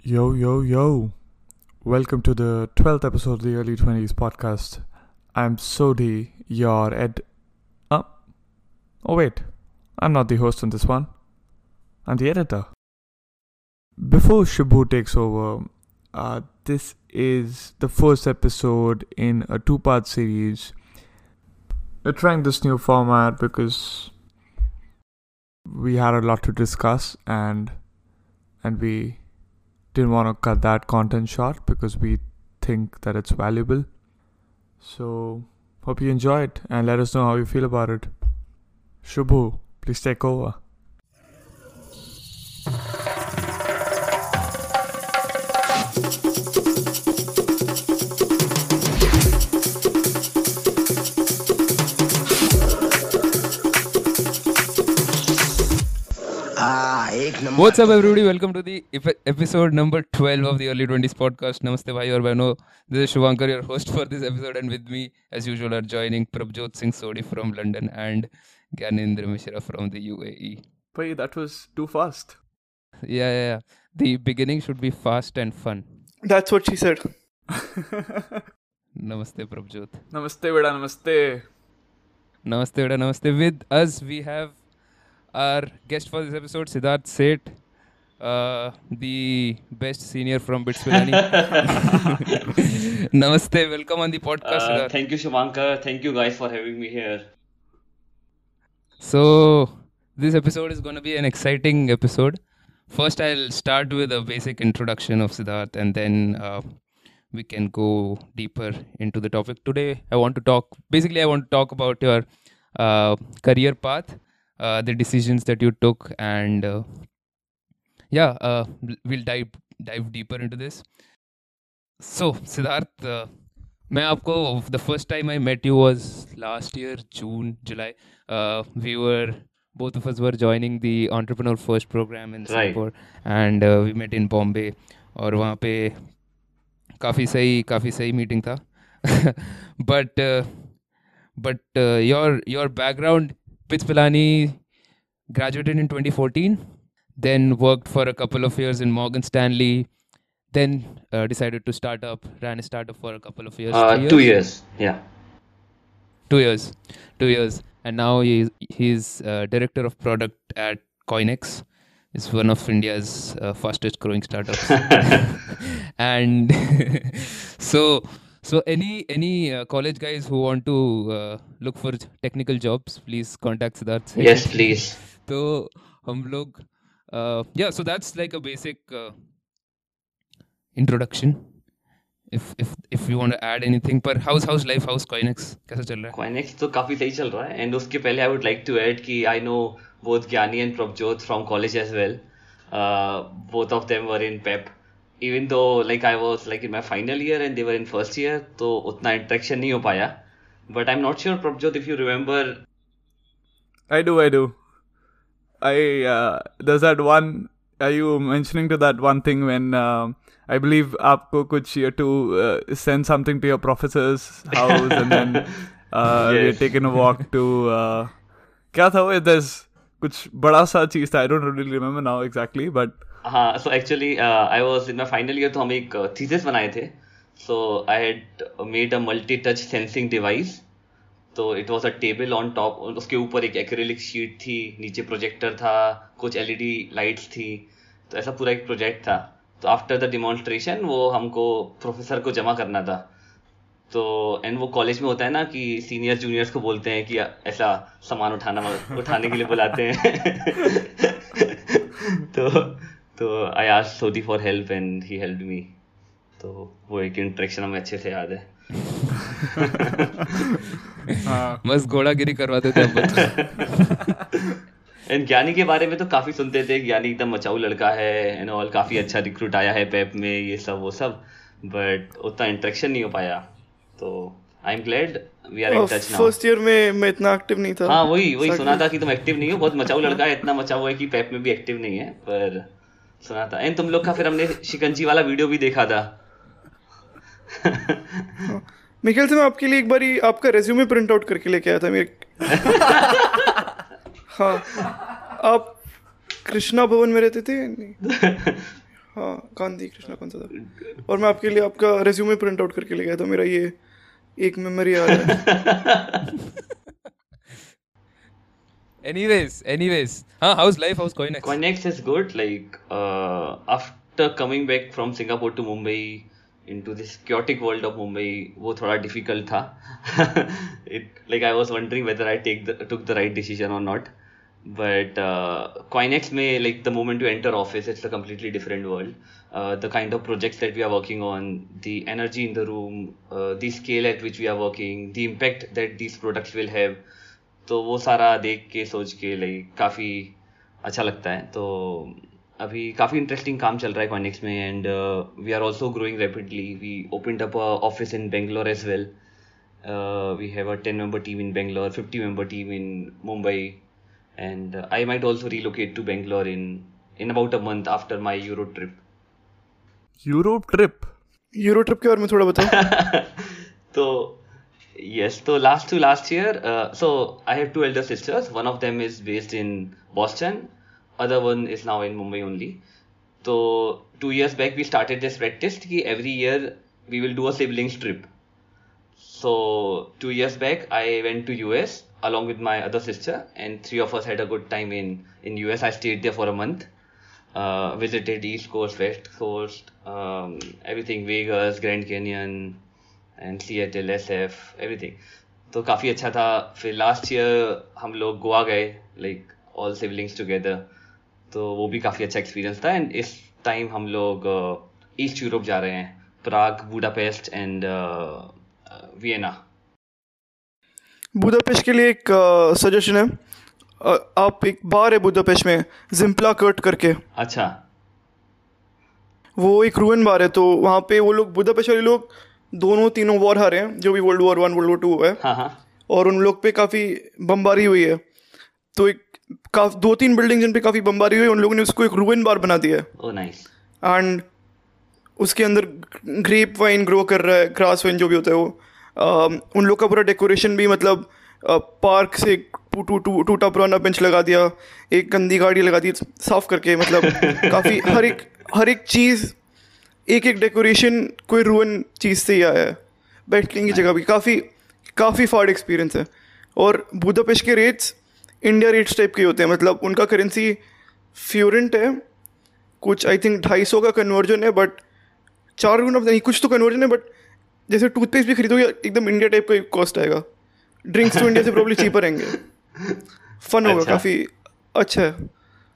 Yo, yo, yo. Welcome to the 12th episode of the Early 20s podcast. I'm Sodhi, your ed. Uh, oh, wait. I'm not the host on this one. I'm the editor. Before Shibu takes over, uh, this is the first episode in a two part series. We're trying this new format because we had a lot to discuss and and we didn't want to cut that content short because we think that it's valuable. So, hope you enjoy it and let us know how you feel about it. Shubhu, please take over. What's up, everybody? Welcome to the ep- episode number 12 of the Early 20s podcast. Namaste, bhai or bhano. This is Shubhankar, your host for this episode, and with me, as usual, are joining Prabjot Singh Sodi from London and Gyanendra Mishra from the UAE. But that was too fast. Yeah, yeah, yeah. The beginning should be fast and fun. That's what she said. Namaste, Prabjot. Namaste, Veda, namaste. Namaste, Veda, namaste. With us, we have our guest for this episode, Siddharth Seth. Uh, the best senior from Bits Pilani. Namaste, welcome on the podcast, Uh, thank you, Shubhankar. Thank you guys for having me here. So, this episode is going to be an exciting episode. First, I'll start with a basic introduction of Siddharth and then uh, we can go deeper into the topic. Today, I want to talk basically, I want to talk about your uh, career path, uh, the decisions that you took, and uh, yeah, uh, we'll dive, dive deeper into this. So, Siddharth, uh, मैं आपको the first time I met you was last year, June, July. Uh, we were both of us were joining the Entrepreneur First program in Right. Singapore, and uh, we met in Bombay. और वहाँ पे काफ़ी सही काफ़ी सही meeting था but but your your background Pitts Pilani graduated in 2014, then worked for a couple of years in Morgan Stanley, then uh, decided to start up, ran a startup for a couple of years, uh, years. Two years, yeah. Two years, two years. And now he, he's uh, director of product at Coinex. It's one of India's uh, fastest growing startups. and so so any any uh, college guys who want to uh, look for technical jobs please contact siddharth. Yes, please. तो हम लोग या so that's like a basic introduction if if if you want to add anything पर how's how's life how's coinex कैसा चल रहा है Coinex तो काफ़ी सही चल रहा है एंड उसके पहले I would like to add कि I know both Gyani and Prabhjot from college as well both of them were in pep Even though like I was like in my final year and they were in first year तो उतना interaction नहीं हो पाया but I am not sure Prabhjot if you remember I do, I do. I, uh, there's that one, are you mentioning to that one thing when, um I believe आपको कुछ year to uh, send something to your professor's house and then uh, we're Yes. taking a walk to, uh, क्या था वो, there's कुछ बड़ा सा चीज था, I don't really remember now exactly, but हाँ so actually I was in my final year तो हम एक थीसिस बनाए थे। So I had made a multi touch sensing device तो it was a table on top उसके ऊपर एक एक्रेलिक शीट थी, नीचे प्रोजेक्टर था, कुछ एलईडी लाइट्स थी। तो ऐसा पूरा एक प्रोजेक्ट था। तो आफ्टर द डिमॉन्स्ट्रेशन वो हमको प्रोफेसर को जमा करना था। तो एंड वो कॉलेज में होता है ना कि सीनियर जूनियर्स को बोलते हैं कि ऐसा सामान उठाना, उठाने के लिए बुलाते हैं। तो तो I asked Sodhi for help and he helped me तो वो एक इंटरेक्शन हमें अच्छे से याद है। बस घोड़ागिरी करवाते थे हम बच्चे एंड ज्ञानी के बारे में तो काफ़ी सुनते थे ज्ञानी एकदम मचाऊ लड़का है एंड ऑल काफ़ी अच्छा रिक्रूट आया है पेप में ये सब वो सब। बट उतना इंटरेक्शन नहीं हो पाया। तो I am glad we are in touch now first year में मैं इतना एक्टिव नहीं था। हाँ वही वही सुना था कि तुम एक्टिव नहीं हो बहुत मचाऊ लड़का है इतना मचाऊ है कि पेप में भी एक्टिव नहीं है पर सुना था। एंड तुम लोग का फिर हमने शिकंजी वाला वीडियो भी देखा था। मेरे ख्याल से मैं आपके लिए एक बारी आपका रेज्यूमे प्रिंट आउट करके लेके आया था, मेरे हाँ। आप कृष्णा भवन में रहते थे? हाँ गांधी कृष्णा कौन सा था? और मैं आपके लिए आपका रेज्यूमे प्रिंट आउट करके ले गया था, मेरा ये एक मेमोरी आ रहा है। Anyways, anyways. Huh, how's life? How's Coinex? Coinex is good. Like uh, after coming back from Singapore to Mumbai into this chaotic world of Mumbai, वो थोड़ा difficult था. it like I was wondering whether I take the took the right decision or not. But uh, Coinex may like the moment you enter office, it's a completely different world. Uh, the kind of projects that we are working on, the energy in the room, uh, the scale at which we are working, the impact that these products will have. तो वो सारा देख के सोच के like काफ़ी अच्छा लगता है। तो अभी काफ़ी इंटरेस्टिंग काम चल रहा है कॉनिक्स में and we are also growing rapidly we open up office in Bangalore as well we have a ten member team in Bangalore fifty member team in Mumbai and I might also relocate to Bangalore in in about a month after my euro trip Europe trip euro trip के बारे में थोड़ा बताओ। तो Yes, so last to last year, uh, so I have two elder sisters. One of them is based in Boston, other one is now in Mumbai only. So two years back we started this practice कि every year we will do a siblings trip. So two years back I went to US along with my other sister and three of us had a good time in in US. I stayed there for a month. Uh, visited East Coast, West Coast, um, everything Vegas, Grand Canyon, and C H L S F everything तो काफ़ी अच्छा था। फिर last year हम लोग गोवा गए like all सिवलिंग्स together तो वो भी काफ़ी अच्छा एक्सपीरियंस था। एंड इस टाइम हम लोग ईस्ट uh, यूरोप जा रहे हैं। Prague Budapest and Vienna Budapest के लिए एक सजेशन uh, है। uh, आप एक बार है बुडापेस्ट में जिम्पला कर्ट करके। अच्छा। वो एक रूइन बार है तो वहाँ पे वो लोग बुडापेस्ट वाले लोग दोनों तीनों वॉर हारे हैं जो भी world war one world war two है। हाँ हाँ। और उन लोग पे काफ़ी बमबारी हुई है। तो एक काफ दो तीन बिल्डिंग जिन पे काफ़ी बमबारी हुई है उन लोगों ने उसको एक रूइन बार बना दिया है। नाइस एंड उसके अंदर ग्रेप वाइन ग्रो कर रहा है ग्रास वाइन जो भी होता है वो। आ, उन लोग का पूरा डेकोरेशन भी मतलब पार्क से टू टू टूटा पुराना बेंच लगा दिया एक गंदी गाड़ी लगा दी साफ़ करके मतलब काफ़ी हर एक हर एक चीज़ एक एक डेकोरेशन कोई रूवन चीज़ से ही आया है। बैठने की जगह भी काफ़ी काफ़ी फार्ड एक्सपीरियंस है। और बुदापेस्ट के रेट्स इंडिया रेट्स टाइप के होते हैं। मतलब उनका करेंसी फ्यूरेंट है। कुछ आई थिंक ढाई सौ का कन्वर्जन है बट चार गुना नहीं कुछ तो कन्वर्जन है बट जैसे टूथपेस्ट भी खरीदोगे एकदम इंडिया टाइप का कॉस्ट आएगा। ड्रिंक्स तो इंडिया से प्रॉब्ली चीपर रहेंगे। फन होगा अच्छा। काफ़ी अच्छा है।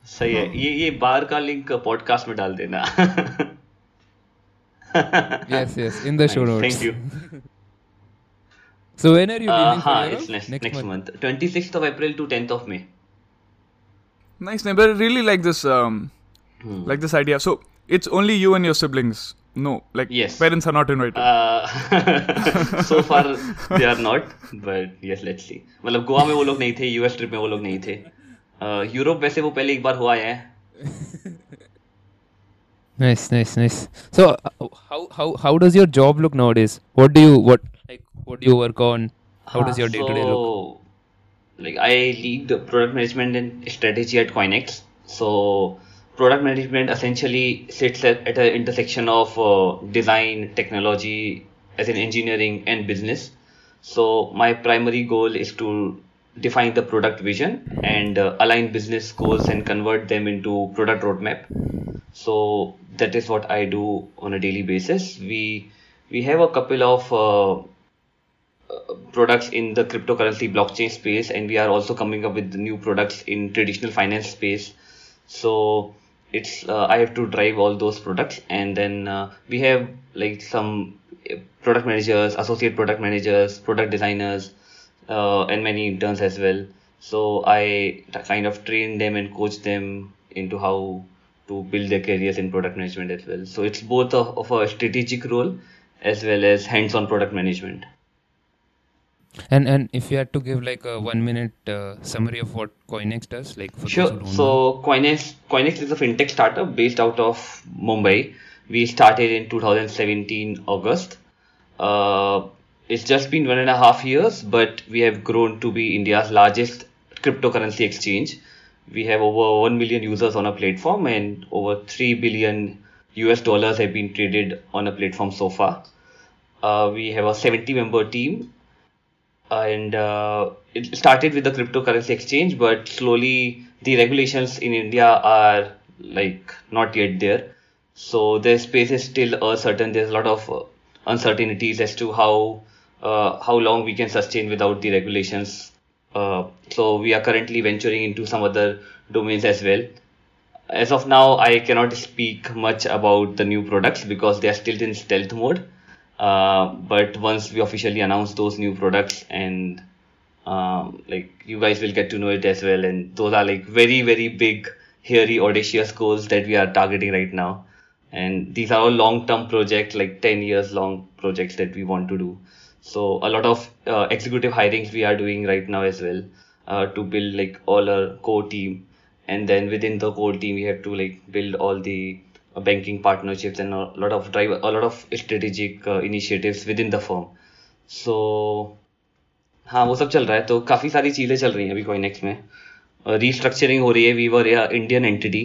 सही है। हाँ। ये ये बार का लिंक पॉडकास्ट में डाल देना। yes, yes, in the show notes. Thank you. so when are you uh, leaving? Uh, it's next, next, next month. month. 26th of April to 10th of May. Nice name, but I really like this um, hmm. like this idea. So it's only you and your siblings. No, like yes. parents are not invited. Uh, so far they are not, but yes, let's see. मतलब गोवा में वो लोग नहीं थे, US trip में वो लोग नहीं थे. यूरोप uh, वैसे वो पहले एक बार हुआ है. Nice, nice, nice. So, uh, how how how does your job look nowadays? What do you what like what do you work on? How does your day to day look? Like I lead the product management and strategy at Coinex. So product management essentially sits at, at an intersection of uh, design, technology, as in engineering and business. So my primary goal is to define the product vision and uh, align business goals and convert them into product roadmap so that is what I do on a daily basis. We we have a couple of uh, products in the cryptocurrency blockchain space, and we are also coming up with new products in traditional finance space. So it's uh, I have to drive all those products, and then uh, we have like some uh, product managers, associate product managers, product designers, uh, and many interns as well. So I kind of train them and coach them into how to build their careers in product management as well. So it's both of, of a strategic role as well as hands-on product management. And and if you had to give like a one minute uh, summary of what Coinex does, like for sure. So Coinex Coinex is a fintech startup based out of Mumbai. We started in 2017 August. Uh, it's just been one and a half years, but we have grown to be India's largest cryptocurrency exchange. We have over 1 million users on our platform and over 3 billion US dollars have been traded on a platform so far. Uh, we have a 70 member team. And uh, it started with the cryptocurrency exchange but slowly the regulations in india are like not yet there. So the space is still uncertain. There's a lot of uh, uncertainties as to how how long we can sustain without the regulations. Uh, so we are currently venturing into some other domains as well. As of now i cannot speak much about the new products because they are still in stealth mode. Uh, but once we officially announce those new products and um, like you guys will get to know it as well. And those are like very very big hairy audacious goals that we are targeting right now. And these are all long term projects like 10 years long projects that we want to do so a lot of uh, executive hirings we are doing right now as well uh, to build like all our core team and then within the core team we have to like build all the uh, banking partnerships and a lot of drive a lot of strategic uh, initiatives within the firm so हाँ वो सब चल रहा है तो काफ़ी सारी चीज़ें चल रही हैं अभी कॉइनेक्स में रीस्ट्रक्चरिंग हो रही है we were Indian entity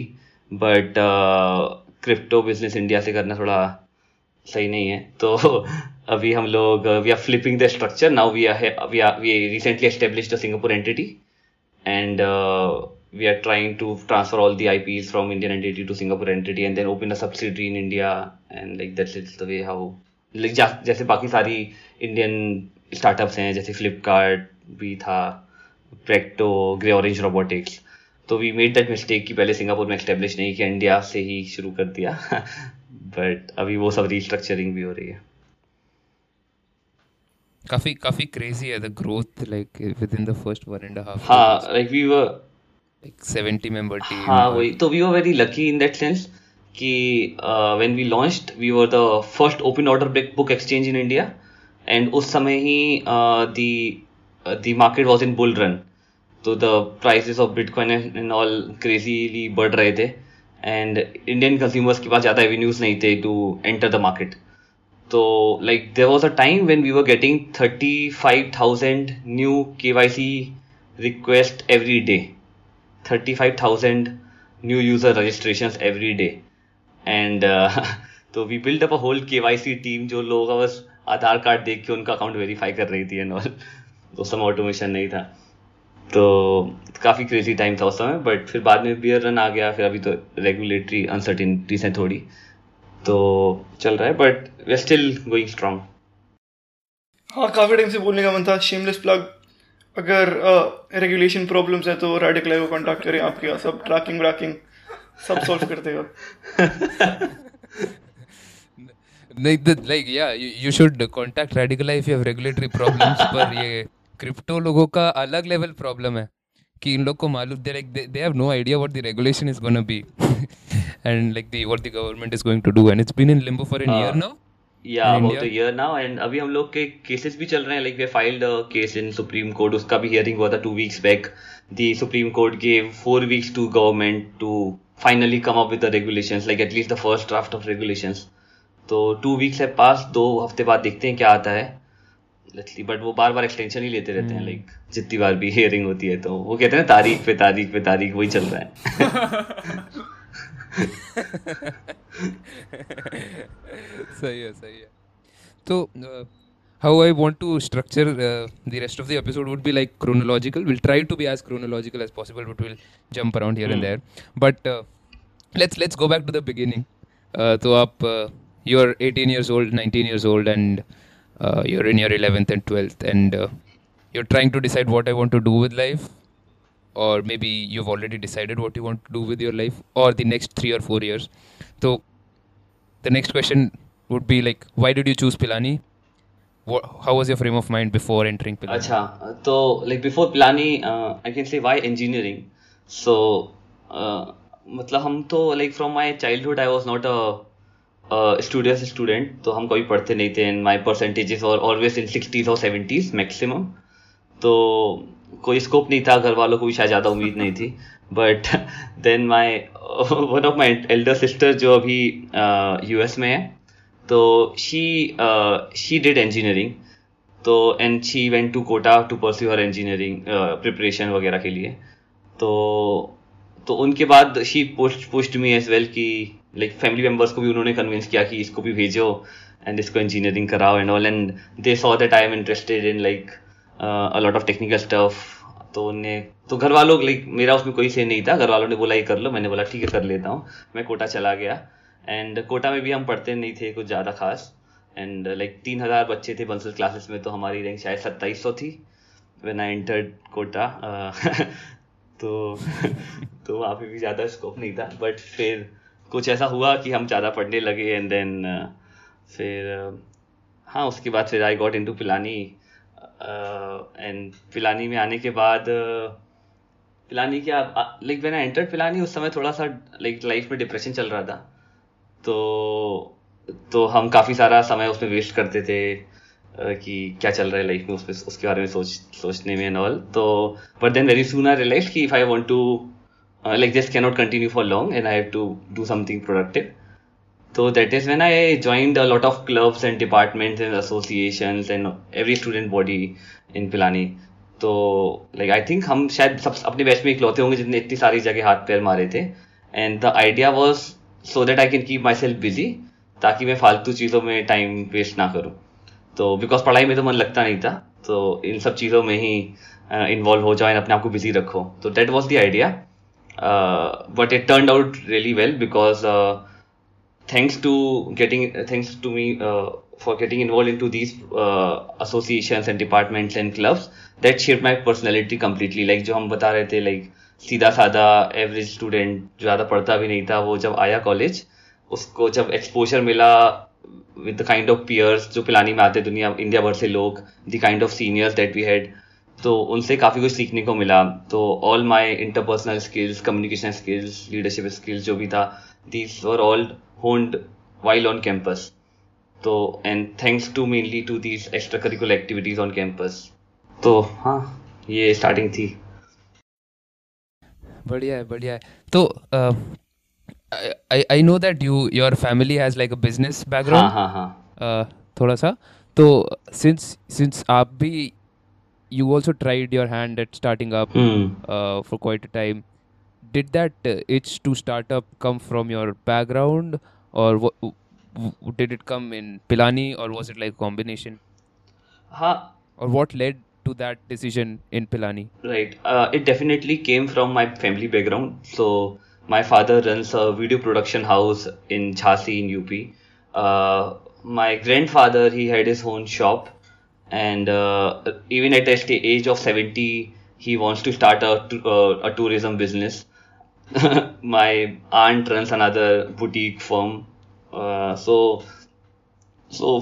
but crypto business India से करना थोड़ा सही नहीं है तो अभी हम लोग we are flipping the structure now we are we are we recently establish the Singapore entity and we are trying to transfer all the IPs from Indian entity to Singapore entity and then open a subsidiary in India. And like that's it's the way how like जा, जैसे बाकी सारी Indian startups हैं जैसे फ्लिपकार्ट भी था Practo grey orange robotics तो we made that mistake कि पहले सिंगापुर में एक्स्टेब्लिश नहीं किया इंडिया से ही शुरू कर दिया। बट अभी वो सब रीस्ट्रक्चरिंग भी हो रही है। काफ़ी काफ़ी क्रेजी है the growth like within the first one and half हाँ like we were like 70 member team हाँ वही तो we were very lucky in that sense कि when we launched we were the first open order book exchange in India and उस समय ही the the market was in bull run तो the prices of bitcoin and all crazily बढ़ रहे थे and Indian consumers के पास ज़्यादा avenues नहीं थे टू एंटर द मार्केट तो like there was a time when we were getting thirty five thousand new K Y C request every day 35,000 new user registrations every day. And uh, तो we build up a whole KYC Y C team जो लोग बस आधार card देख के उनका account verify कर रही थी एंड ऑल उस समय ऑटोमेशन नहीं था. तो काफ़ी क्रेजी टाइम था उस समय बट फिर बाद में बियर रन आ गया फिर अभी तो रेगुलेटरी अनसर्टिनिटीज हैं थोड़ी. तो चल रहा है but we are still going strong हाँ काफ़ी टाइम से बोलने का मन था। शेमलेस प्लग अगर रेगुलेशन uh, प्रॉब्लम्स है तो रेडिकल को कांटेक्ट करें आपके यहाँ सब ट्रैकिंग व्रैकिंग सब सॉल्व कर देगा नहीं लाइक या you should contact Radical if you have regulatory problems पर ये क्रिप्टो लोगों का अलग लेवल प्रॉब्लम है कि इन लोग को मालूम they like they have no idea what the regulation is gonna be and like the what the government is going to do and it's been in limbo for an year now या about a year now and अभी हम लोग के cases भी चल रहे हैं. Like we filed a case in Supreme Court उसका भी हियरिंग हुआ था two weeks back the Supreme Court gave four weeks to government to finally come up with the regulations like at least the first draft of regulations तो two weeks है पास दो हफ़्ते बाद देखते हैं क्या आता है. लेट्स बट वो बार बार एक्सटेंशन ही लेते रहते हैं. Like hmm. जितनी बार भी हियरिंग होती है तो वो कहते हैं तारीख पे तारीख पे तारीख वही चल रहा है. सही है सही है तो how I want to structure uh, the rest of the episode would be like chronological. We'll try to be as chronological as possible, but we'll jump around here mm. and hmm. there. But uh, let's let's go back to the beginning. Uh, so up, uh, you're 18 years old, 19 years old, and uh, you're in your 11th and 12th, and uh, you're trying to decide what I want to do with life or maybe you've already decided what you want to do with your life or the next three or four years. So the next question would be like, why did you choose Pilani? What, how was your frame of mind before entering Pilani? Acha, so like before Pilani, uh, I can say why engineering. So, uh, मतलब हम तो like from my childhood I was not a studious student तो हम कभी पढ़ते नहीं थे and my percentages are always in sixties or seventies maximum तो कोई स्कोप नहीं था घर वालों को भी शायद ज़्यादा उम्मीद नहीं थी. But then my one of my elder sister जो अभी यूएस uh, में है तो शी शी डिड इंजीनियरिंग तो and she went to Kota to pursue her engineering preparation वगैरह के लिए. तो तो उनके बाद she post post me as well कि लाइक फैमिली मेंबर्स को भी उन्होंने कन्विंस किया कि इसको भी भेजो एंड इसको इंजीनियरिंग कराओ and all and they saw that I am interested in like a lot of technical stuff तो उन्हें तो घर वालों लाइक मेरा उसमें कोई से नहीं था। घर वालों ने बोला, ये कर लो। मैंने बोला, ठीक है, कर लेता हूँ। मैं कोटा चला गया। एंड कोटा में भी हम पढ़ते नहीं थे कुछ ज़्यादा खास। एंड लाइक तीन हज़ार बच्चे थे बंसल क्लासेस में तो हमारी रैंक शायद सत्ताईस सौ थी व्हेन आई एंटर्ड कोटा। तो तो वहाँ पे भी ज़्यादा स्कोप नहीं था। बट फिर कुछ ऐसा हुआ कि हम ज़्यादा पढ़ने लगे एंड देन फिर हाँ उसके बाद फिर I got into Pilani and Pilani में आने के बाद पिलानी क्या लाइक आई एंटर्ड पिलानी, उस समय थोड़ा सा लाइक लाइफ में डिप्रेशन चल रहा था। तो तो हम काफ़ी सारा समय उसमें वेस्ट करते थे कि क्या चल रहा है लाइफ में उस उसके बारे में सोच, सोचने में एंड ऑल तो but then very soon I realise कि if I want to like just can not continue for long and I have to do something productive so that is when I joined a lot of clubs and departments and associations and every student body in Pilani. तो like I think हम शायद सब, अपने batch में इकलौते होंगे जितने इतनी सारी जगह हाथ पैर मारे थे. And the idea was so that I can keep myself busy ताकि मैं फालतू चीज़ों में टाइम वेस्ट ना करूँ. तो बिकॉज़ पढ़ाई में तो मन लगता नहीं था तो इन सब चीज़ों में ही इन्वॉल्व हो जाओ एंड अपने आप को बिज़ी रखो. तो that was the idea but it turn out really well because thanks to getting thanks to me uh, for getting involved into these uh, associations and departments and clubs that shaped my personality completely. Like जो हम बता रहे थे like सीधा साधा average student जो ज़्यादा पढ़ता भी नहीं था वो जब आया कॉलेज उसको जब एक्सपोजर मिला with the kind of peers जो पिलानी में आते दुनिया इंडिया भर से लोग the kind of seniors that we had तो उनसे काफ़ी कुछ सीखने को मिला। तो all my interpersonal skills communication skills leadership skills जो भी था these were all honed while on campus. So and thanks to mainly to these extracurricular activities on campus. तो हाँ ये स्टार्टिंग थी बढ़िया है बढ़िया है तो I I know that you your family has like a business background हाँ हाँ हाँ थोड़ा सा तो सिंस सिंस आप भी you also tried your hand at starting up Hmm. uh, for quite a time did that uh, itch to start up come from your background or w- w- did it come in pilani or was it like a combination हाँ or what led to that decision in pilani Right. Uh, it definitely came from my family background. So my father runs a video production house in Jhansi in UP. Uh, my grandfather he had his own shop, and uh, even at the age of seventy, he wants to start a uh, a tourism business. My aunt runs another boutique firm. Uh, so so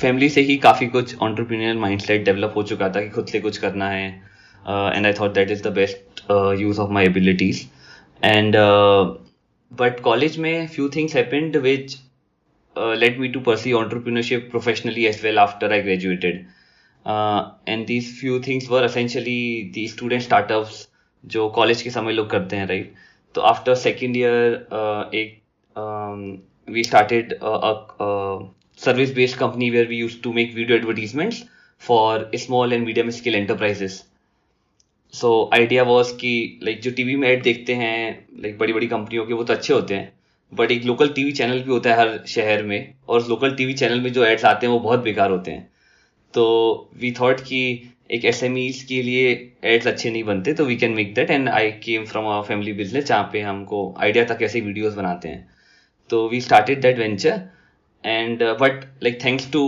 family से ही काफ़ी कुछ entrepreneurial mindset develop हो चुका था कि खुद से कुछ करना है and I thought that is the best use of my abilities and but college में few things happened which me to pursue entrepreneurship professionally as well after I graduated. Uh, and these few things were essentially the student startups जो college के समय लोग करते हैं right तो after second year एक we started service based company where we use to make video advertisements for small and medium scale enterprises so idea was कि like जो टीवी में ऐड देखते हैं लाइक बड़ी बड़ी कंपनियों के, वो तो अच्छे होते हैं बट एक लोकल टीवी चैनल भी होता है हर शहर में, और उस लोकल टीवी चैनल में जो एड्स आते हैं, वो बहुत बेकार होते हैं। तो वी थॉट कि एक एस के लिए एड्स अच्छे नहीं बनते तो we can make that and I came from a family business जहाँ पे हमको आइडिया था कैसे वीडियोस बनाते हैं। तो we started that venture and but like thanks to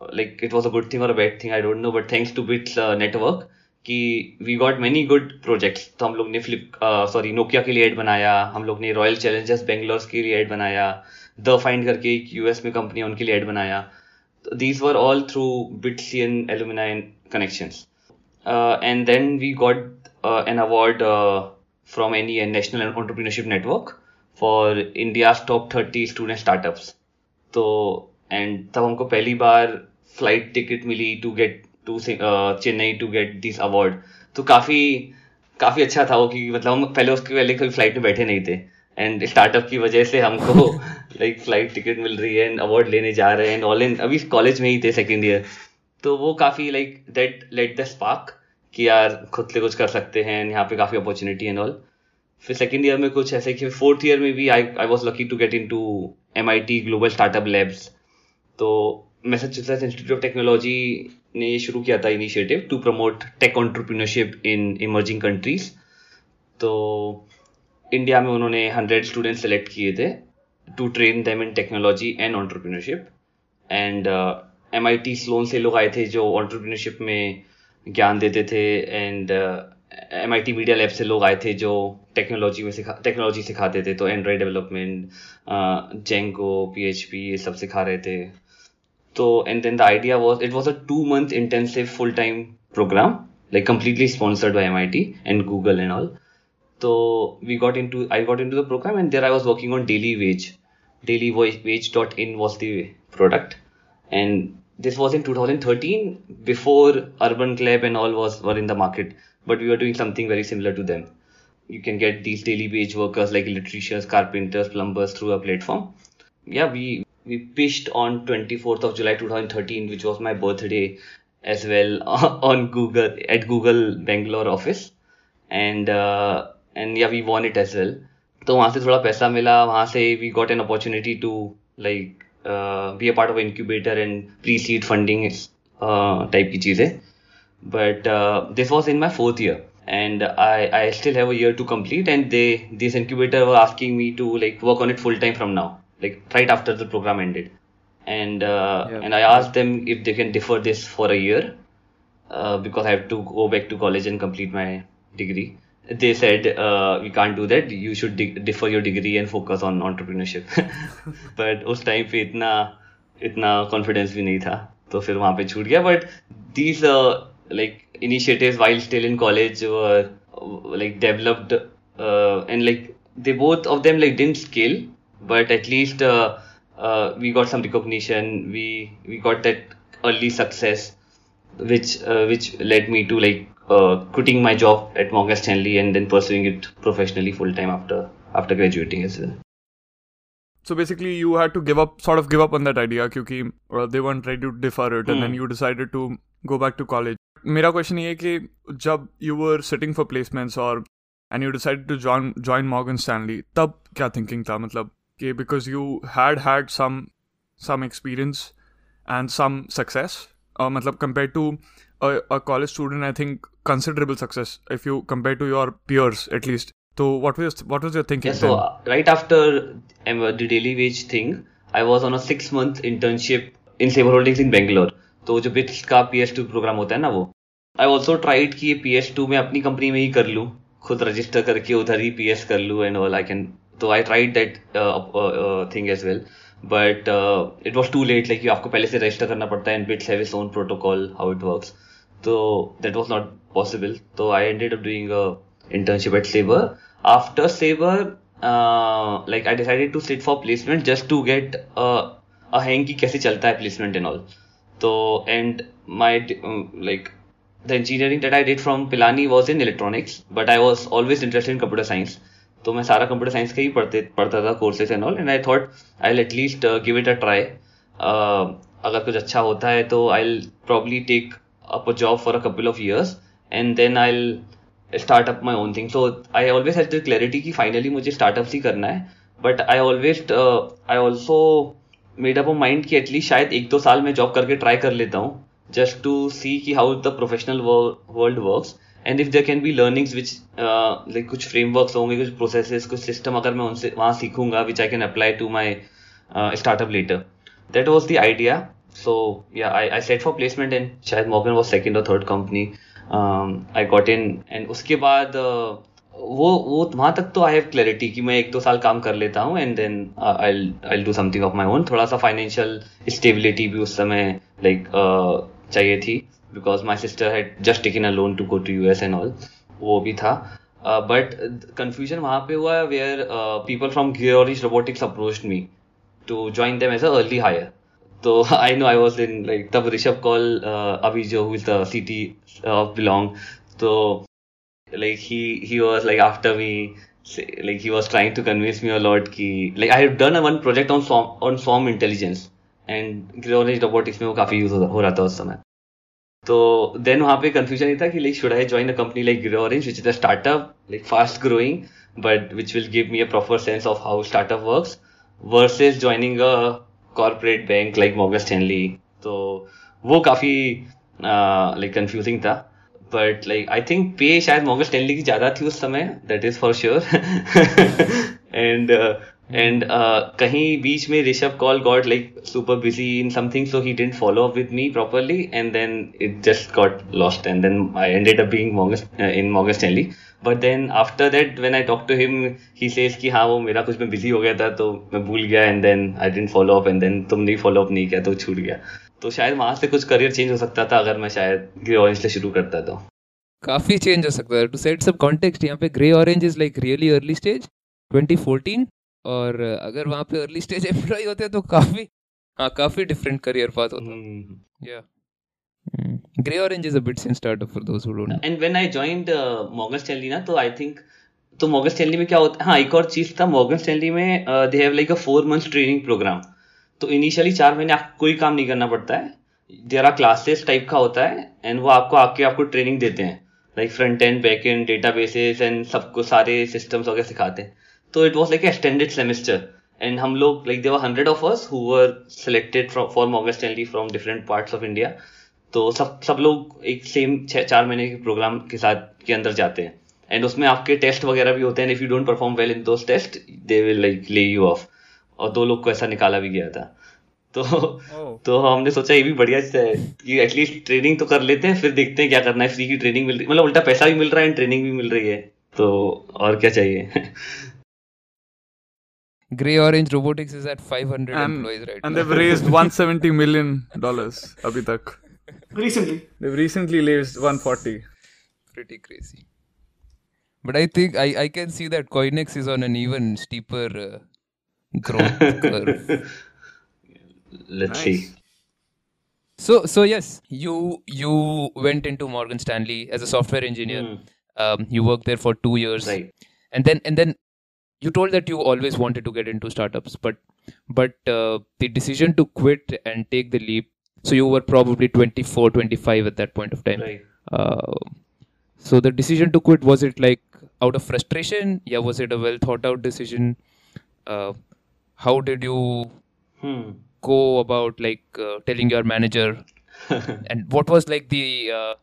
like it was a good thing और a bad thing I don't know but thanks to BITS network कि we got many good projects तो हम लोग ने flip sorry Nokia के लिए ad बनाया, हम लोग ने रॉयल चैलेंजर्स बेंगलोर के लिए एड बनाया द फाइंड करके एक यूएस में कंपनी उनके लिए एड बनाया। these were all through Bitsian alumni connections. Uh, and then we got uh, an award uh, from any National Entrepreneurship Network for India's top 30 student startups. तो and तब हमको पहली बार flight ticket milli to get to Chennai to get this award तो काफ़ी काफ़ी अच्छा था वो कि मतलब हम पहले उसके पहले कभी फ़्लाइट में बैठे नहीं थे एंड स्टार्टअप की वजह से हमको लाइक फ़्लाइट टिकट मिल रही है एंड अवार्ड लेने जा रहे हैं ऑल इन अभी कॉलेज में ही थे सेकेंड ईयर तो वो काफ़ी like that let the spark कि यार खुद से कुछ कर सकते हैं यहाँ पे काफ़ी अपॉर्चुनिटी एंड ऑल फिर सेकेंड ईयर में कुछ ऐसे कि फोर्थ ईयर में भी I I was lucky to get into M I T global startup labs तो मैसेच्यूसेट्स इंस्टीट्यूट ऑफ़ टेक्नोलॉजी ने ये शुरू किया था initiative to promote tech entrepreneurship in emerging countries तो इंडिया में उन्होंने हंड्रेड स्टूडेंट सेलेक्ट किए थे to train them in technology and entrepreneurship and M I T Sloan से लोग आए थे जो ऑन्टरप्रीनरशिप में ज्ञान देते थे and M I T media lab से लोग आए थे जो टेक्नोलॉजी में सिखा टेक्नोलॉजी सिखाते थे। तो Android development Django P H P ये सब सिखा रहे थे। तो and then the idea was it was a two month intensive full time programme like completely sponsored by M I T and Google and all तो we got into I got into the programme and there I was working on daily wage daily wage dot in was the product and this was in 2013 before Urban Club and all was were in the market. But we were doing something very similar to them. You can get these daily wage workers like electricians, carpenters, plumbers through a platform. Yeah, we we pitched on 24th of July 2013, which was my birthday as well on Google at Google Bangalore office and uh, and yeah we won it as well तो वहाँ से थोड़ा पैसा मिला वहाँ से we got an opportunity to like uh, be a part of incubator and pre-seed funding uh, type की चीज़ें but uh, this was in my fourth year and I I still have a year to complete and they this incubator were asking me to like work on it full time from now like right after the program ended and uh, Yeah. and I asked them if they can defer this for a year uh, because I have to go back to college and complete my degree. They said uh, we can't do that. You should de- defer your degree and focus on entrepreneurship. but उस time पे इतना इतना confidence भी नहीं था तो फिर वहाँ पे छूट गया but these like initiatives while still in college were uh, like developed uh, and like they both of them like didn't scale but at least uh, uh, we got some recognition we we got that early success which uh, which led me to like uh, quitting my job at Morgan Stanley and then pursuing it professionally full time after after graduating as well So basically, you had to give up, sort of give up on that idea, क्योंकि uh, they weren't ready to defer it, and then Hmm. you decided to go back to college. मेरा question ये है कि जब you were sitting for placements or and you decided to join join Morgan Stanley, तब क्या thinking था मतलब कि because you had had some some experience and some success, uh, मतलब compared to a, a college student, I think considerable success if you compare to your peers at least. So what was what was your thinking Yeah, so uh, right after um, uh, the daily wage thing, I was on a six month internship in Saber Holdings in Bangalore. तो जो बिट्स का P S to program होता है ना वो I also tried कि ये P S to में अपनी कंपनी में ही कर लूँ खुद रजिस्टर करके उधर ही पी एस कर लूँ एंड ऑल आई कैन तो I tried that thing as well but it was too late like आपको पहले से रजिस्टर करना पड़ता है and BITS have its own protocol how it works तो दैट वॉज़ नॉट पॉसिबल तो I ended up doing internship at Saver after Saver like I decided to sit for placement just to get a hang की कैसे चलता है placement and all तो and my like the engineering that I did from Pilani was in electronics but I was always interested in computer science तो मैं सारा computer science का ही पढ़ते, पढ़ता था courses and all and I thought I at least give it a try अगर कुछ अच्छा होता है तो I probably take up a job for a couple of years and then I'll start up my own thing. So I always had the clarity कि finally मुझे startups ही करना है but I always uh, I also made up a mind कि at least शायद एक दो साल में job करके try कर लेता हूँ just to see कि how the professional world, works if there can be learnings which uh, like कुछ frameworks होंगे कुछ processes कुछ system अगर मैं उनसे वहाँ सीखूँगा I can apply to my uh, startup later that was the idea so yeah I, I set for placement and शायद Morgan was second or third company. Um, I got in and उसके बाद uh, वो वो वहाँ तक तो I have clarity कि मैं एक दो साल काम कर लेता हूँ and then I I do something of my own थोड़ा सा फाइनेंशियल स्टेबिलिटी भी उस समय लाइक like, uh, चाहिए थी because my sister had just taken a loan to go to U S and all वो भी था। बट कंफ्यूजन वहाँ पे हुआ where people from GreyOrange robotics approach me to join them as a early hire. So I know I was in like तब Rishabh call Avijo who is the CT of Belong. So like he he was like after me say, like he was trying to convince me a lot कि like I had done a one project on swarm on swarm intelligence and Greenwich robotics में वो काफी use हो रहा था उस समय तो देन वहाँ पे कंफ्यूजन ये था कि like should I join a company like Grey Orange which is a startup like fast growing but which will give me a proper sense of how startup works versus joining a corporate bank like Morgan Stanley. तो वो काफ़ी like confusing था. But like I think pay शायद Morgan Stanley की ज़्यादा थी उस समय that is for sure and and कहीं बीच में Rishabh call got like super busy in something so he didn't follow up with me properly and then it just got lost and then I ended up being Morgan in Morgan Stanley but then after that when I talk to him he says कि हाँ वो मेरा कुछ में busy हो गया था तो मैं भूल गया and then I didn't follow up and then तुम नहीं फॉलो अप नहीं किया तो छूट गया। तो शायद वहाँ से कुछ करियर चेंज हो सकता था अगर मैं शायद ग्रे ऑरेंज से शुरू करता तो। काफ़ी चेंज हो सकता है। टू सेट सब कॉन्टेक्स्ट यहाँ पे GreyOrange is like really early stage 2014 और अगर वहाँ पे अर्ली स्टेज एम्प्लॉय होते तो काफ़ी हाँ काफ़ी डिफरेंट करियर पाथ होता। या GreyOrange is a bit seen startup for those who don't and when I joined Morgan Stanley ना तो आई थिंक तो मॉर्गन स्टैनली में क्या होता, है हाँ एक और चीज़ था मॉर्गन स्टैनली में they have like a four months training programme तो इनिशियली चार महीने आपको कोई काम नहीं करना पड़ता है। देर आर क्लासेस टाइप का होता है एंड वो आपको आके आपको ट्रेनिंग देते हैं। Like front end back end databases and सबको सारे सिस्टम्स वगैरह सिखाते हैं। तो it was like extended semester and हम लोग like there were hundred of us who selected for Morgan Stanley from different parts of India तो सब सब लोग एक सेम छः चार महीने के प्रोग्राम के साथ के अंदर जाते हैं। एंड उसमें आपके टेस्ट वगैरह भी होते हैं if you don't perform well in those test they will like lay you off और दो लोग को ऐसा निकाला भी गया था। तो oh. तो हमने सोचा ये भी बढ़िया है। कि एटलीस्ट ट्रेनिंग तो कर लेते हैं फिर देखते हैं क्या करना है। फ्री की ट्रेनिंग मिल रही मतलब उल्टा पैसा भी मिल रहा है एंड ट्रेनिंग भी मिल रही है। तो और क्या चाहिए? Grey Orange Robotics is at 500 and, employees right and now. they've raised 170 million dollars abhi tak recently. They've recently raised 140 pretty crazy. But i think i i can see that coinex is on an even steeper uh, growth curve. let's nice. see so so yes you you went into morgan stanley as a software engineer. Mm. um, you worked there for two years. Right. And then and then you told that you always wanted to get into startups but but uh, the decision to quit and take the leap so you were probably 24 25 at that point of time right uh, so the decision to quit was it like out of frustration yeah was it a well thought out decision uh, how did you hmm go about like uh, telling your manager and what was like the uh,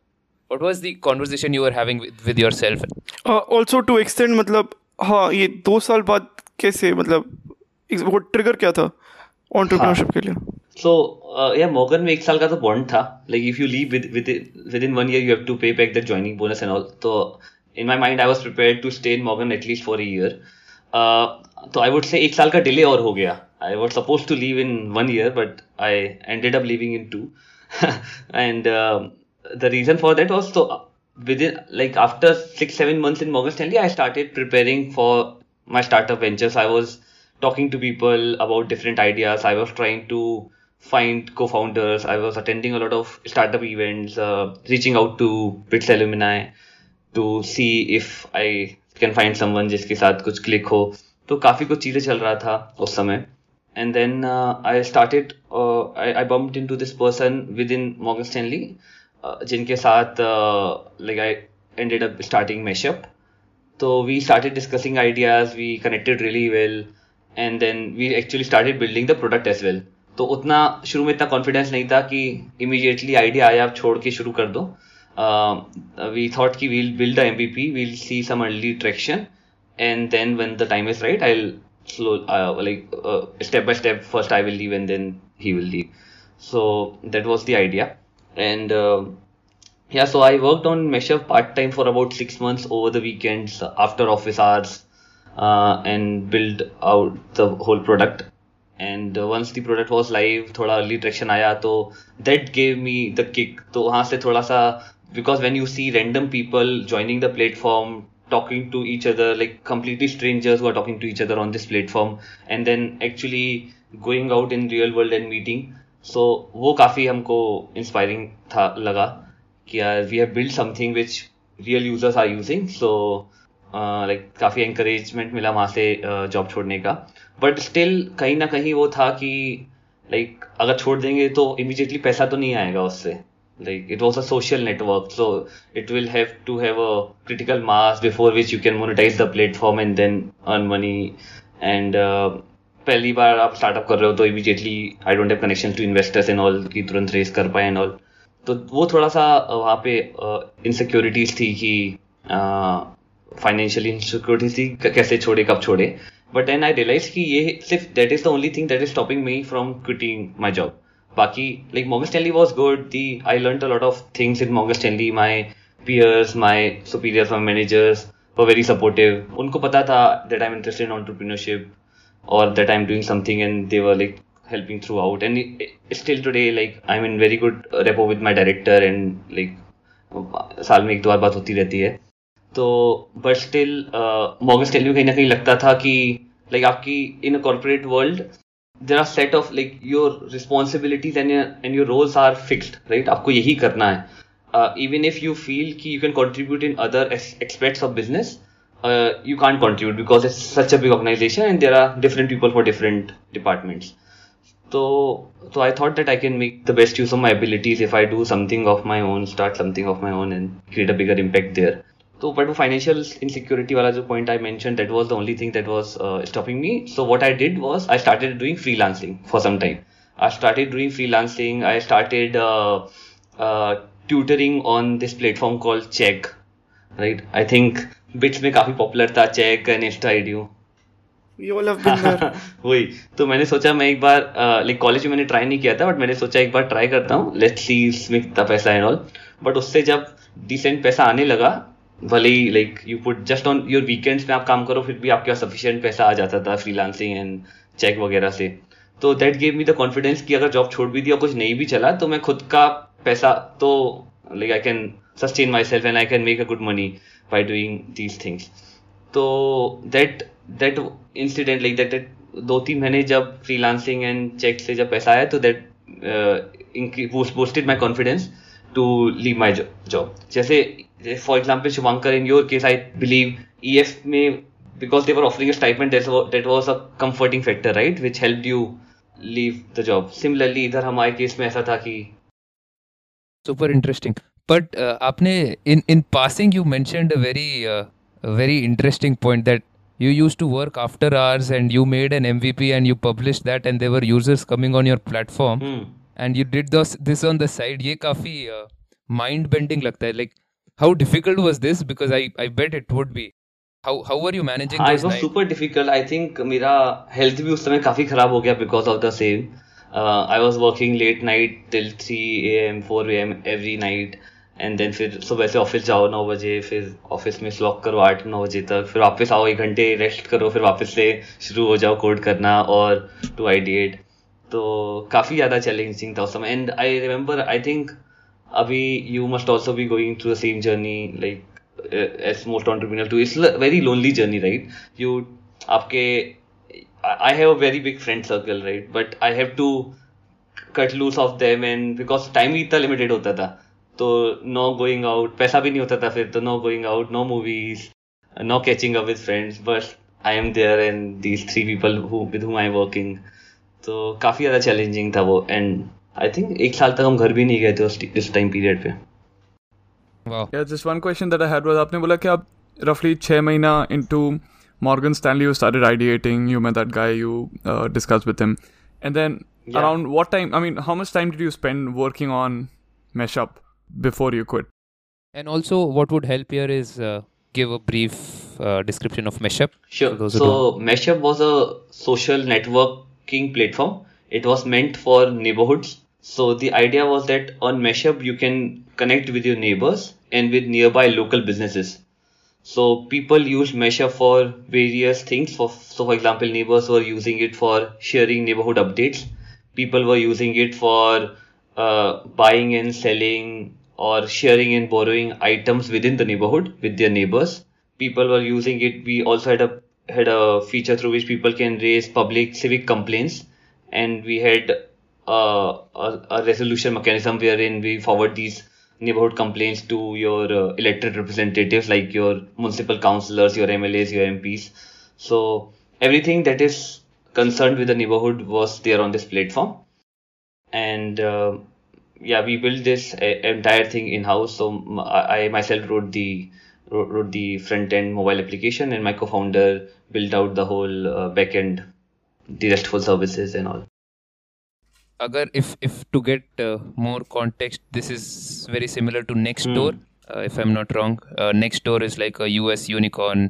what was the conversation you were having with, with yourself uh, also to extend मतलब हाँ ये दो साल बाद कैसे मतलब वो trigger क्या था एंटरप्रेन्योरशिप के लिए सो या मॉर्गन में एक साल का तो बॉन्ड था like if you leave with with within one year you have to pay back that joining bonus and all तो in my mind I was prepared to stay in Morgan at least for a year तो I would say एक साल का delay और हो गया I was supposed to leave in one year, but I ended up leaving in two. and um, the reason for that was so within like after six seven months in Morgan Stanley, I started preparing for my startup ventures. I was talking to people about different ideas. I was trying to find co-founders. I was attending a lot of startup events, uh, reaching out to Bits alumni to see if I can find someone जिसके साथ कुछ click हो तो काफ़ी कुछ चीज़ें चल रहा था उस समय and then uh, I started uh, I, I bumped into this person within Morgan Stanley uh, जिनके साथ uh, like I ended up starting Meshup so we started discussing ideas we connected really well and then we actually started building the product as well तो उतना शुरू में इतना confidence नहीं था कि इमीडिएटली आइडिया आया, आप छोड़ के शुरू कर दो। वी थॉट की we'll build the M V P we'll see some early traction and then when the time is right I slow like step by step first I will leave and then he will leave so that was the idea and या so I work on mashup part time for about six months over the weekends after office hours and build out the whole product and once the product was live थोड़ा early traction आया तो that gave me the kick तो वहाँ से थोड़ा सा because when you see random people joining the platform talking to each other like completely strangers वो are talking to each other on this platform and then actually going out in real world and meeting so वो काफ़ी हमको inspiring था, लगा कि यार we have build something which real users are using so like काफ़ी encouragement मिला वहाँ से जॉब छोड़ने का। बट स्टिल कहीं ना कहीं वो था कि लाइक like, अगर छोड़ देंगे तो इमीडिएटली पैसा तो नहीं आएगा उससे। Like it was a social network so it will have to have a critical mass before which you can monetize the platform and then earn money uh, पहली बार आप स्टार्टअप कर रहे हो तो immediately I don't have connection to investors and all की तुरंत raise कर पाए एंड ऑल तो वो थोड़ा सा वहाँ पे इनसिक्योरिटीज थी कि फाइनेंशियल इनसिक्योरिटीज थी कैसे छोड़े कब छोड़े। बट एन आई रियलाइज़ की ये सिर्फ़ that is the only thing that is stopping me from quitting my job बाकी like Morgan Stanley was good the I learn a lot of things in Morgan Stanley my peers my superiors my managers वो very supportive उनको पता था that I am interest in entrepreneurship और that I am doing something and they were like helping throughout and still today like I am in very good rapport with my director and like साल में एक दो बार बात होती रहती है। तो बट स्टिल मॉर्गन स्टैनली कहीं ना कहीं लगता था कि लाइक आपकी in corporate world there are set of like your responsibilities and and your roles are fixed right आपको यही करना है uh, even if you feel ki you can contribute in other aspects of business, uh, you can't contribute because it's such a big organization and there are different people for different departments. So, so I thought that I can make the best use of my abilities if I do something of my own, start something of my own, and create a bigger तो but वो financial insecurity वाला जो point I mention that was the only thing that was stopping me so what I did was I started doing freelancing for some time I started doing freelancing I started tutoring on this platform call Chegg right I think BITS में काफ़ी popular था Chegg and Insta आईडियू वही। तो मैंने सोचा मैं एक बार uh, like college में मैंने ट्राई नहीं किया था बट मैंने सोचा एक बार ट्राई करता हूँ. लेट्स सी पैसा एंड ऑल बट उससे जब डिसेंट पैसा आने लगा भले ही like you put just on your weekends में आप काम करो, फिर भी आपके पास सफिशियंट पैसा आ जाता था फ्रीलांसिंग एंड चेक वगैरह से। तो that gave me the confidence कि अगर जॉब छोड़ भी दिया कुछ नहीं भी चला तो मैं खुद का पैसा तो like I can sustain myself and I can make a good money by doing these things तो that that incident like that दो तीन महीने जब फ्रीलांसिंग एंड चेक से जब पैसा आया तो that boosted my confidence to leave my job जैसे For example Shubhankar in your case I believe E F में because they were offering a stipend that was, that was a comforting factor right which helped you leave the job similarly इधर हमारे case में ऐसा था कि super interesting but uh, apne in in passing you mentioned a very uh, a very interesting point that you used to work after hours and you made an mvp and you published that and there were users coming on your platform hmm. and you did this this on the side ye kafi uh, mind bending lagta hai like how difficult was this because i i bet it would be how how were you managing I was super difficult i think मेरा health भी उस समय काफी खराब हो गया because of the same uh, I was working late night till 3 a.m. 4 a.m. every night and then फिर सुबह से ऑफिस जाओ नौ बजे फिर ऑफिस में स्लॉक करो आठ नौ बजे तक फिर वापस आओ एक घंटे रेस्ट करो फिर वापस से शुरू हो जाओ कोड करना और टू आइडिएट तो काफ़ी ज़्यादा चैलेंजिंग था उस समय and I remember I think अभी you must also be going through the same journey like as most entrepreneurs too it's very lonely journey right you आपके I have a very big friend circle right but I have to cut loose of them and because time भी इतना limited होता था तो no going out पैसा भी नहीं होता था फिर तो no going out no movies no catching up with friends बस I am there and these three people with whom I working तो काफ़ी ज़्यादा चैलेंजिंग था वो एंड आई थिंक एक साल तक हम घर भी नहीं गए थे उस इस टाइम पीरियड पे Wow. Yeah, just one question that I had was आपने बोला कि आप roughly छः महीना into Morgan Stanley, you started ideating, you met that guy, you uh, discussed with him. And then yeah. around what time, I mean, how much time did you spend working on Meshup before you quit? And also, what would help here is uh, give a brief uh, description of Meshup. Sure. So, Meshup was a social networking platform. It was meant for neighborhoods. So, the idea was that on Meshup, you can connect with your neighbors and with nearby local businesses. So people use Meshup for various things. For so for example, neighbors were using it for sharing neighborhood updates. People were using it for uh, buying and selling or sharing and borrowing items within the neighborhood with their neighbors. People were using it. We also had a had a feature through which people can raise public civic complaints, and we had a, a resolution mechanism wherein we forward these neighborhood complaints to your uh, elected representatives like your municipal councillors, your MLAs, your MPs. So everything that is concerned with the neighborhood was there on this platform. And uh, yeah, we built this uh, entire thing in house. So I myself wrote the wrote, wrote the front end mobile application, and my co-founder built out the whole uh, back end, the RESTful services and all agar if if to get uh, more context this is very similar to next hmm. door mm. uh, if i'm not wrong. Uh, next door is like a us unicorn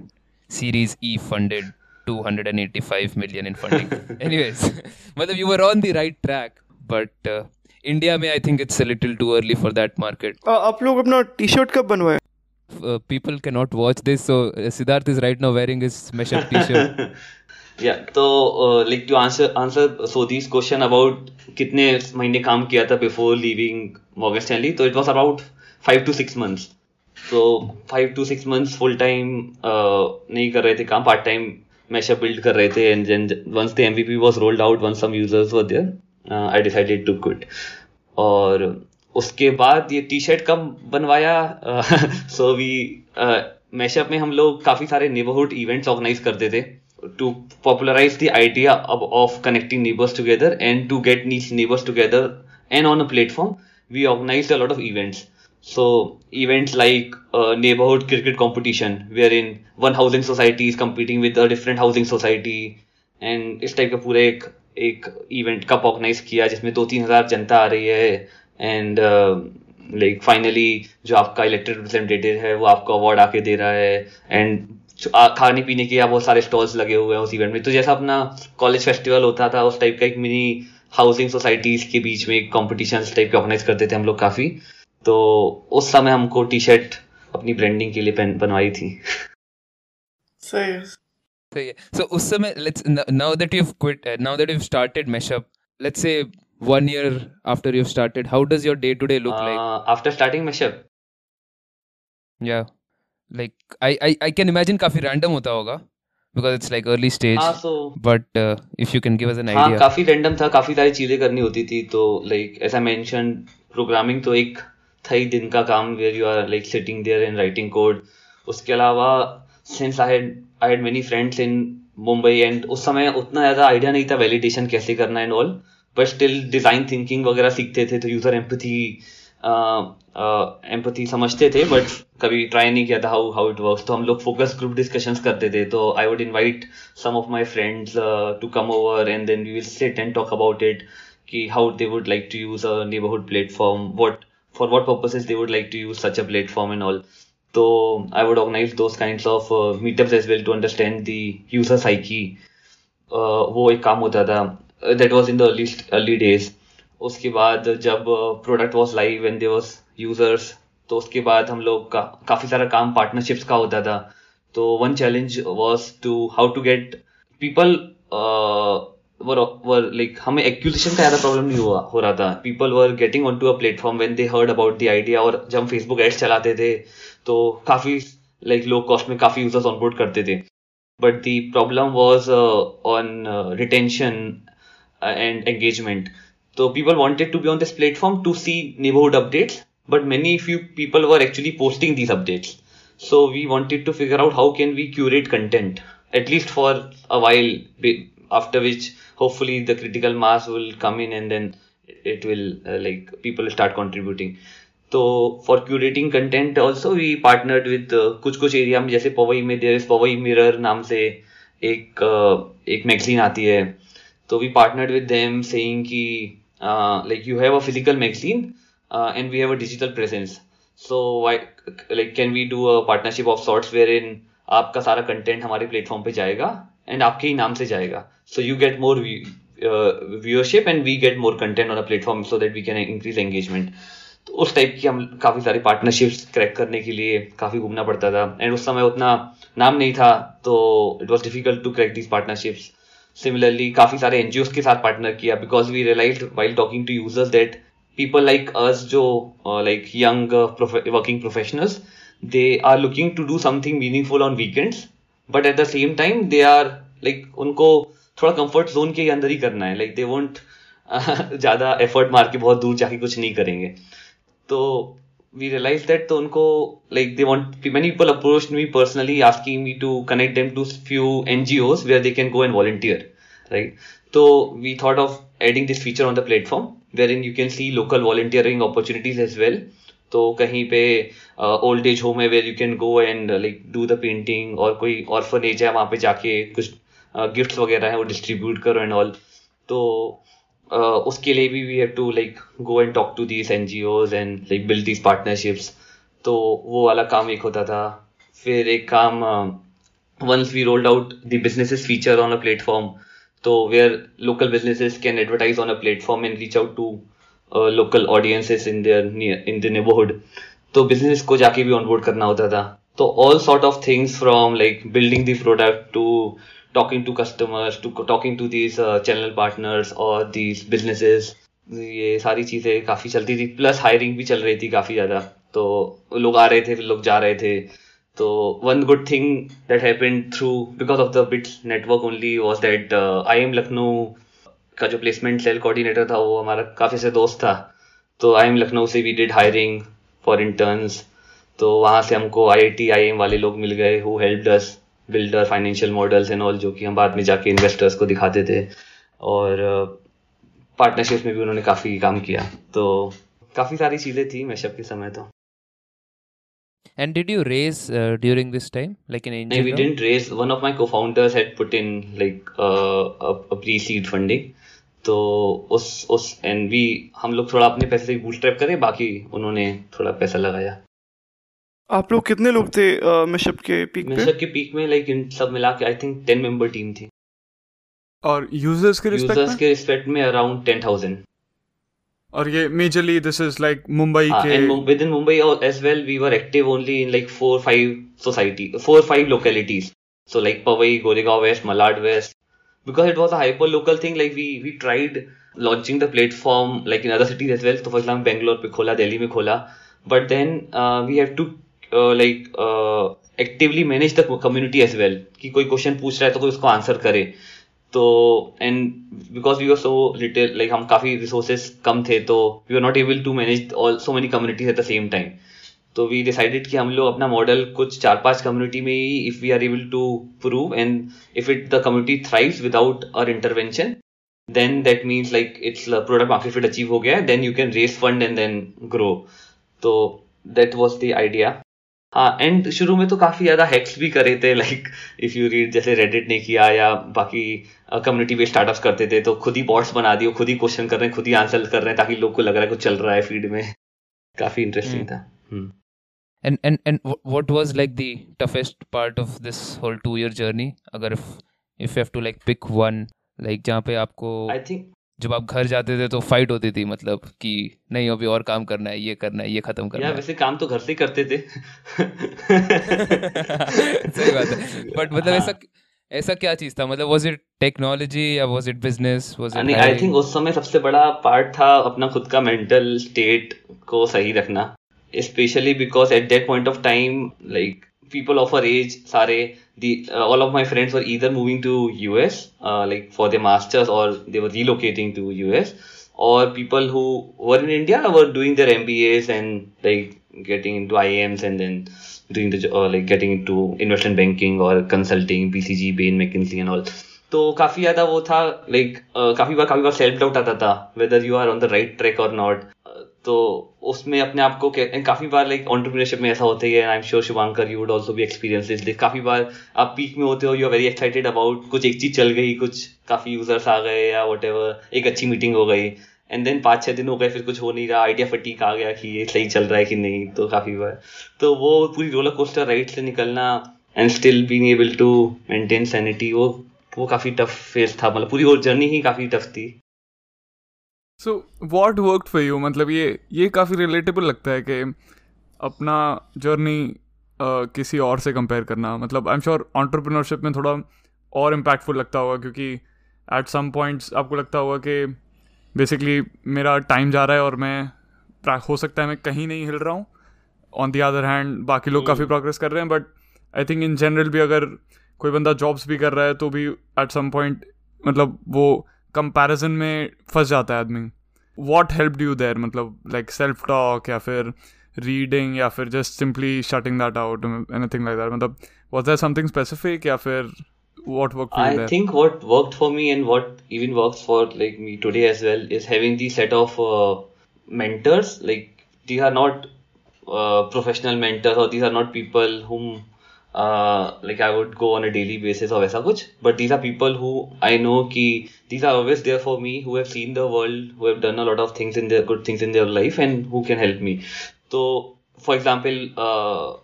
series e funded 285 million in funding. Anyways matlab you were on the right track but uh, india may i think it's a little too early for that market. Aap log apna t-shirt kab banwaya uh, people cannot watch this so uh, siddharth is right now wearing his mesh up t-shirt. Yeah, तो like to answer answer so these question about कितने महीने काम किया था before leaving Morgan Stanley तो it was about five to six months तो five to six months full time नहीं कर रहे थे काम पार्ट टाइम मैशअप बिल्ड कर रहे थे and then once the MVP was rolled out once some users were there I decided to quit और उसके बाद ये टी शर्ट कब बनवाया? सो वी मैशअप में हम लोग काफ़ी सारे नेबरहुड इवेंट्स ऑर्गेनाइज करते थे। To popularize the idea of, of connecting neighbors together and to get these neighbors together and on a platform we organized a lot of events so events like uh, neighborhood cricket competition wherein one housing society is competing with a different housing society and इस type का पूरा एक एक event cup organise किया जिसमें दो तीन हज़ार जनता आ रही है एंड लाइक फाइनली जो आपका इलेक्टेड रिप्रेजेंटेटिव है वो आपको अवार्ड आके दे रहा है एंड खाने पीने के या बहुत सारे स्टॉल्स लगे हुए हैं उस इवेंट में। तो जैसा अपना कॉलेज फेस्टिवल होता था उस टाइप का एक मिनी हाउसिंग सोसाइटीज के बीच में कॉम्पिटिशन टाइप के ऑर्गेनाइज करते थे हम लोग काफ़ी। तो उस समय हमको टी शर्ट अपनी ब्रांडिंग के लिए पहन बनवाई थी। सही है। So, yeah. so उस समय let's n- now that you've quit, now that you've started Meshup, let's say one year after you've started, how does your day to day look like? After starting mashup Yeah, like I, I I can imagine काफ़ी random होता होगा because it's like early stage. हाँ सो But uh, if you can give us an हाँ काफ़ी random था काफ़ी सारी चीज़ें करनी होती थी तो like as I mention programming तो एक था ही दिन का काम where you are like sitting there and writing code उसके अलावा since I had I had many friends in Mumbai and उस समय उतना ज़्यादा आइडिया नहीं था वैलिडेशन कैसे करना and all but still design thinking वगैरह सीखते थे तो यूज़र एम्पथी एम्पथी समझते थे बट कभी ट्राई नहीं किया था हाउ हाउ इट वर्क्स तो हम लोग फोकस ग्रुप डिस्कशंस करते थे तो I would invite some of my friends to come over and then we will sit and talk about it कि how they would like to use a neighbourhood platform what for they would like to use such a platform and all. so i would organize those kinds of uh, meetups as well to understand the user psyche. uh, वो एक काम होता था that was in the early early days. उसके बाद जब product was live and they was users तो उसके बाद हम लोग का काफ़ी सारा काम पार्टनरशिप्स का होता था। तो one challenge was to how to get people were were like हमें एक्विजिशन का ज़्यादा प्रॉब्लम नहीं हुआ हो रहा था। People were getting on to a platform when they heard about the idea और जब हम फेसबुक एड्स चलाते थे तो काफ़ी लाइक लो कॉस्ट में काफ़ी यूज़र्स ऑनबोर्ड करते थे। But the problem was on retention and engagement तो people wanted to be on this platform to see neighborhood updates, but many few people were actually posting these updates. So we wanted to figure out how can we curate content, at least for a while, after which hopefully the critical mass will come in and then it will uh, like people start contributing. तो for curating content also we partnered with uh, कुछ कुछ area में जैसे पवई में there is Pawai mirror नाम से एक uh, एक मैगजीन आती है तो we partnered with them saying कि like you have a physical magazine and we have a digital presence so like can we do a partnership of sorts where in आपका सारा कंटेंट हमारे platform पे जाएगा एंड आपके ही नाम से जाएगा. So you get more viewership and we get more content on a platform so that we can increase engagement तो उस टाइप की हम काफ़ी सारी पार्टनरशिप्स क्रैक करने के लिए काफ़ी घूमना पड़ता था. एंड उस समय उतना नाम नहीं था तो it was difficult to crack these partnerships similarly काफ़ी सारे एनजीओ के साथ पार्टनर किया because we realise while talking to users that people like us जो uh, like young uh, prof- working professionals they are looking to do something meaningful on weekends but at the same time they are like उनको थोड़ा comfort zone के अंदर ही करना है like they won't ज़्यादा effort मार के बहुत दूर जाके कुछ नहीं करेंगे तो we realized that तो उनको like they want many people approached me personally asking me to connect them to few NGOs where they can go and volunteer right so we thought of adding this feature on the platform, wherein you can see local volunteering opportunities as well. तो कहीं पे old age home है where you can go and like do the painting और कोई orphanage है वहाँ पे जाके कुछ गिफ्ट्स वगैरह है वो डिस्ट्रीब्यूट करो एंड ऑल तो उसके लिए भी we have to like go and talk to these N G Os and like build these partnerships तो वो वाला काम एक होता था। फिर एक काम once we rolled out the businesses feature on a platform तो where local businesses can advertise on a platform and reach out to local audiences in there in the neighbourhood तो बिज़नेस को जाके भी ऑनबोर्ड करना होता था। तो all sort of things from like building the product to talking to customers to talking to these channel partners और these businesses, ये सारी चीज़ें काफ़ी चलती थी। प्लस हायरिंग भी चल रही थी काफ़ी ज़्यादा। तो लोग आ रहे थे, फिर लोग जा रहे थे। तो one good thing that happened through because of the BITS network only was that I am Lucknow का जो प्लेसमेंट सेल कोऑर्डिनेटर था, वो हमारा काफ़ी से दोस्त था। तो आई एम लखनऊ से we did hiring for interns तो वहाँ से हमको I I T I M वाले लोग मिल गए who help us builder financial models and all जो कि हम बाद में जाके इन्वेस्टर्स को दिखाते थे। और पार्टनरशिप में भी उन्होंने काफ़ी काम किया। तो काफ़ी सारी चीज़ें थी मैशअप के समय तो। And did you raise uh, during this time, like an angel? No, we didn't raise. One of my co-founders had put in like uh, a, a pre-seed funding. तो उस उस एंड वी हम लोग थोड़ा अपने पैसे से बूटस्ट्रैप करें बाकी उन्होंने थोड़ा पैसा लगाया आप लोग कितने लोग थे मिशअप के पीक पे मिशअप के पीक में लाइक इन सब मिला के I think ten member team थी और यूज़र्स के रिस्पेक्ट यूज़र्स के रिस्पेक्ट में अराउंड टेन थाउज़ेंड और ये majorly this is like Mumbai के within Mumbai as well we were active only in like four five society four five localities so like Powai Goregaon west Malad west because it was a hyper local thing like we we tried launching the platform like in other cities as well तो first time Bangalore पे खोला दिल्ली में खोला. But then we have to like actively manage the community as well कि कोई question पूछ रहा है तो कोई उसको आंसर करे. तो and because we are so little like हम काफ़ी रिसोर्सेज कम थे तो we are not able to manage all so many communities at the same time तो वी डिसाइडेड कि हम लोग अपना मॉडल कुछ चार पाँच कम्युनिटी में ही if we are able to prove and if it the community thrives without uh intervention then that means like it's product market fit achieve हो गया then you can raise fund and then grow तो that was the idea हाँ and शुरू में तो काफ़ी ज़्यादा hacks भी करे थे लाइक इफ़ यू रीड जैसे रेडिट ने किया या बाकी कम्युनिटी बेस्ड स्टार्टअप्स करते थे तो खुद ही बॉट्स बना दिए खुद ही क्वेश्चन कर रहे हैं खुद ही आंसर कर रहे हैं ताकि लोग को लग रहा है कुछ चल रहा है फ़ील्ड में। काफ़ी इंटरेस्टिंग था। हम्म And and and wh- what was like the toughest part of this whole two year journey? अगर if if you have to like pick one, like जहाँ पे आपको आई थिंक जब आप घर जाते थे तो फाइट होती थी मतलब कि नहीं अभी और काम करना है ये करना है ये खत्म करना यार है। वैसे काम तो घर से करते थे। सही बात है। बट मतलब ऐसा ऐसा क्या चीज़ था? मतलब वाज इट टेक्नोलॉजी या was it business was it I think उस समय सबसे बड़ा पार्ट था अपना खुद का मेंटल स्टेट को सही रखना specially because at that point of time like people of our age sare the uh, all of my friends were either moving to us uh, like for their masters or they were relocating to us or people who were in india were doing their mbas and like getting into iims and then doing the uh, like getting into investment banking or consulting bcg bain mckinsey and all तो काफ़ी ज़्यादा वो था लाइक काफ़ी बार काफ़ी बार सेल्फ डाउट आता था whether you are on the right track और नॉट तो उसमें अपने आप को कह- काफ़ी बार लाइक ऑन्टरप्रीनरशिप में ऐसा होता ही I am sure Shivankar you would also be experience this काफ़ी बार आप पीक में होते हो you are very excited about कुछ एक चीज़ चल गई, कुछ काफ़ी यूज़र्स आ गए, या वट एक अच्छी मीटिंग हो गई एंड देन पाँच छह दिन हो गए, फिर कुछ हो नहीं रहा आइडिया फटीक आ गया कि ये सही चल रहा है कि नहीं तो काफ़ी बार। तो वो पूरी रोलर कोस्टर राइड से निकलना and still being able to maintain sanity वो वो काफ़ी टफ फ़ेज़ था मतलब पूरी वो जर्नी ही काफ़ी टफ थी। So what worked for you मतलब ये ये काफ़ी रिलेटेबल लगता है कि अपना जर्नी uh, किसी और से कंपेयर करना। मतलब आई एम श्योर ऑन्टरप्रिनरशिप में थोड़ा और इम्पैक्टफुल लगता होगा क्योंकि एट सम पॉइंट्स आपको लगता होगा कि बेसिकली मेरा टाइम जा रहा है और मैं हो सकता है मैं कहीं नहीं हिल रहा हूँ। ऑन दी अदर हैंड बाकी लोग काफ़ी प्रोग्रेस कर रहे हैं but I think in general भी अगर कोई बंदा जॉब्स भी कर रहा है तो भी एट सम पॉइंट मतलब वो कंपैरिजन में फंस जाता है आदमी वॉट हेल्प यू देयर मतलब लाइक सेल्फ टॉक या फिर रीडिंग या फिर just simply shutting that out anything like that मतलब वॉज़ दैट समथिंग स्पेसिफिक या फिर what worked for you I there? think what worked for me and what even works for like me today as well is having the set of uh, mentors. Like these are not uh, professional mentors or these are not people whom uh, like I would go on a daily basis or वैसा कुछ. But these are people who I know कि these are always there for me who have seen the world, who have done a lot of things in their good things in their life and who can help me. So for example, uh,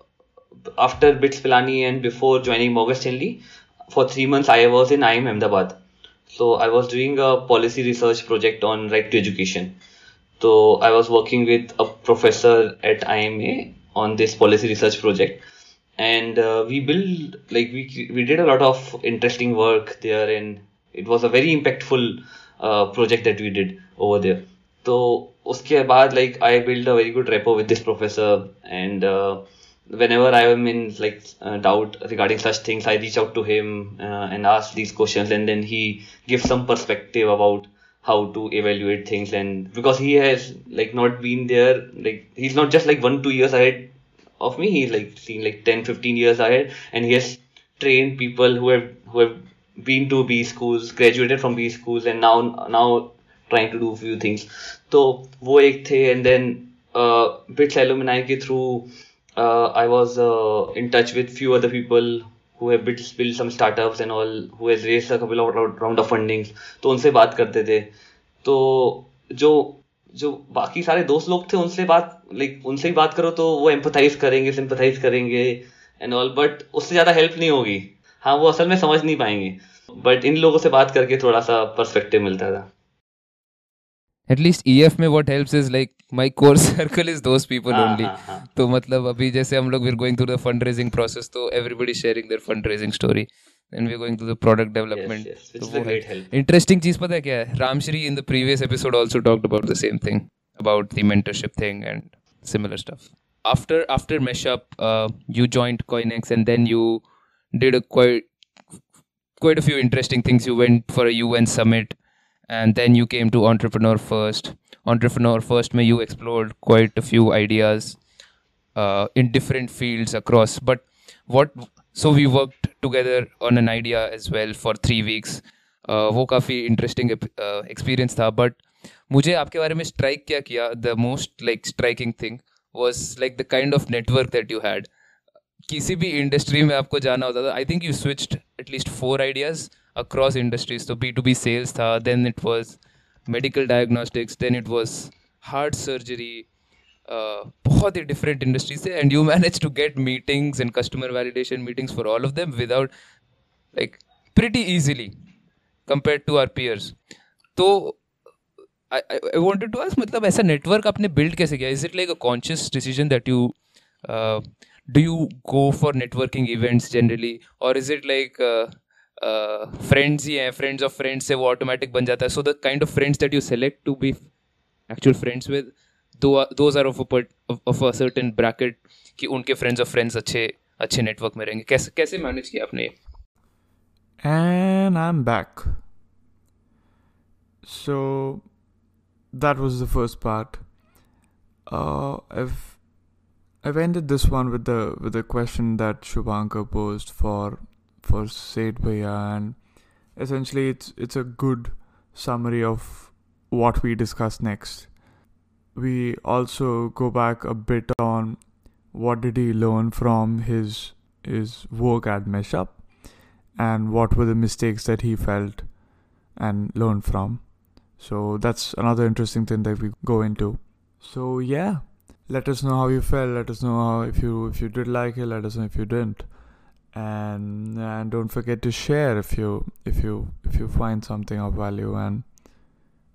after Bits Pilani and before joining Morgan Stanley, for three months I was in IIM Ahmedabad. So I was doing a policy research project on right to education. So I was working with a professor at IMA on this policy research project, and uh, we built like we we did a lot of interesting work there, and it was a very impactful uh, project that we did over there. So उसके बाद like I built a very good rapport with this professor and uh, whenever I am in like uh, doubt regarding such things, I reach out to him uh, and ask these questions, and then he gives some perspective about how to evaluate things. And because he has like not been there, like he's not just like one two years ahead of me. He's like seen like 10, 15 years ahead, and he has trained people who have who have been to B schools, graduated from B schools, and now now trying to do few things. तो वो एक थे and then uh, Bits alumni के through uh, I was uh, in touch with few other people who have built, built some startups and all who has raised a couple of round, round of fundings तो उनसे बात करते थे तो जो जो बाकी सारे दोस्त लोग थे उनसे बात लाइक उनसे ही बात करो तो वो एम्पथाइज करेंगे सिंपथाइज करेंगे एंड ऑल बट उससे ज़्यादा हेल्प नहीं होगी हाँ वो असल में समझ नहीं पाएँगे बट इन लोगों से बात करके थोड़ा सा पर्सपेक्टिव मिलता था at least EF में what helps is like my core circle is those people हाँ, only हाँ, हाँ. तो मतलब अभी जैसे हम लोग we're going through the fundraising process तो everybody sharing their fundraising story and we're going through the product development yes, which तो is वो a great है help. interesting चीज पता है क्या है Ramshree in the previous episode also talked about the same thing about the mentorship thing and similar stuff after after mesh up uh, you joined coinex and then you did a quite quite a few interesting things you went for a UN summit and then you came to entrepreneur first entrepreneur first may you explored quite a few ideas uh, in different fields across but what so we worked together on an idea as well for three uh, वो काफ़ी interesting experience था but मुझे आपके बारे में strike क्या किया? The most like striking thing was like the kind of network that you had किसी भी इंडस्ट्री में आपको जाना होता था I think you switched at least four ideas across industries तो बी टू बी सेल्स था then it was medical diagnostics then it was heart surgery बहुत ही डिफरेंट इंडस्ट्रीज थे and you manage to get meetings and customer validation meetings for all of them without like pretty easily compare to our peers तो I wanted to ask मतलब ऐसा network आपने build कैसे किया is it like a conscious decision that you do you go for networking events generally or is it like uh, uh, friends ही हैं friends of friends से वो automatic बन जाता है so the kind of friends that you select to be actual friends with though those are of a part, of, of a certain bracket कि उनके friends of friends अच्छे अच्छे network में रहेंगे कैसे कैसे manage किया आपने And I'm back. So that was the first part. Uh, I've I've ended this one with the with the question that Shubhankar posed for for Said Bhaiya, and essentially it's it's a good summary of what we discuss next. We also go back a bit on what did he learn from his his work at Meshup and what were the mistakes that he felt and learned from. So that's another interesting thing that we go into. So yeah, let us know how you felt. Let us know how if you if you did like it. Let us know if you didn't, and and don't forget to share if you if you if you find something of value. And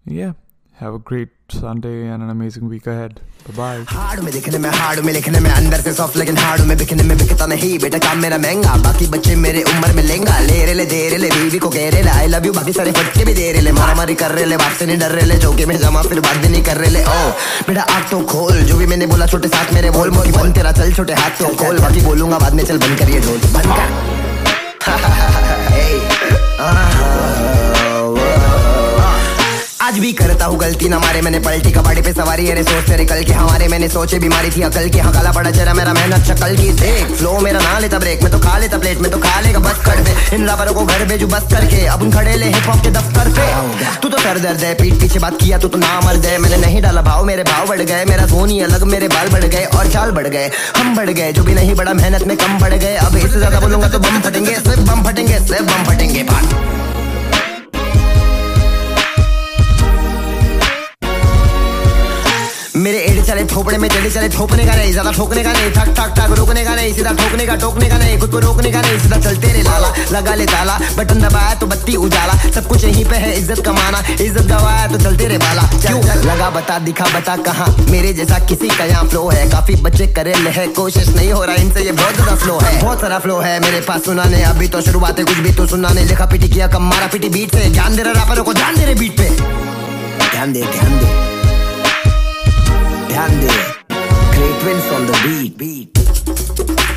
yeah, a great Sunday and an amazing week ahead. Bye bye. Hard में दिखने में hard में लिखने में, अंदर से soft लेकिन hard में बिकने में बिकता नहीं। बेटा, काम मेरा महँगा, बाकी बच्चे मेरे उम्र में लेंगा। ले रे ले, दे रे ले, बीवी को कह रे ले आई लव यू बाकी सारे फटके भी दे रे ले। मारा मारी कर रे ले बाप से नहीं डर रे ले, चौके में जमा, फिर बात भी नहीं कर रे ले। ओ, बेटा आग तो खोल, जो भी मैंने बोला छोटे साथ मेरे बोल मोकी बन तेरा चल, छोटे हाथ तो खोल। बाकी बोलूँगा, बाद में चल, बंद करिए ढोल। बंद कर। आज भी करता हूँ गलती। ना मारे मैंने पलटी, कबाड़ी पे सवारी, अरे सोच तेरे कल के। हमारे मैंने सोचे बीमारी थी, अकल की। हाँ काला पड़ा चेहरा मेरा मेहनत शक्ल की देख। फ्लो मेरा ना लेता ब्रेक में तो खा लेता प्लेट में तो खा लेगा बस कर दे। इन रबरों को घर भेजू बस करके। अब उन खड़े ले हिप हॉप के दफ्तर पे। तू तो सर दर्द है, पीठ पीछे बात किया, तू तो ना मर गए। मैंने नहीं डाला भाव, मेरे भाव बढ़ गए। मेरा धोनी अलग, मेरे बाल बढ़ गए और चाल बढ़ गए। हम बढ़ गए, जो भी नहीं, बड़ा मेहनत में कम बढ़ गए। अब इससे ज़्यादा बोलूँगा तो बम फटेंगे, सिर्फ़ बम फटेंगे, सिर्फ़ बम फटेंगे। बात चले थोपड़े में टेढ़े चले थोपने का नहीं, ज़्यादा ठोकने का नहीं। ठक ठक ठक, रोकने का नहीं, सीधा ठोकने का, टोकने का नहीं, खुद को रोकने का नहीं, सीधा चलते रे लाला, लगा ले ताला। बटन दबाया तो बत्ती उजाला, सब कुछ यहीं पे है, इज़्ज़त कमाना, इज़्ज़त गवाया तो चलते रे बाला। क्यों लगा बता, दिखा बता कहाँ, मेरे जैसा किसी का यहाँ फ्लो है। काफ़ी बच्चे करे ले है, कोशिश नहीं हो रहा, इनसे ये बहुत ज़्यादा फ्लो है। बहुत सारा फ्लो है मेरे पास, सुनाने, अभी तो शुरुआत है कुछ भी तो सुना सुनाने। लिखा पिटी किया, कम मारा पिटी बीट से। ध्यान दे रहा रैपरों को, ध्यान दे रहे बीट पे। ध्यान दे ध्यान दे। Sunday. Great wins on the beat. beat.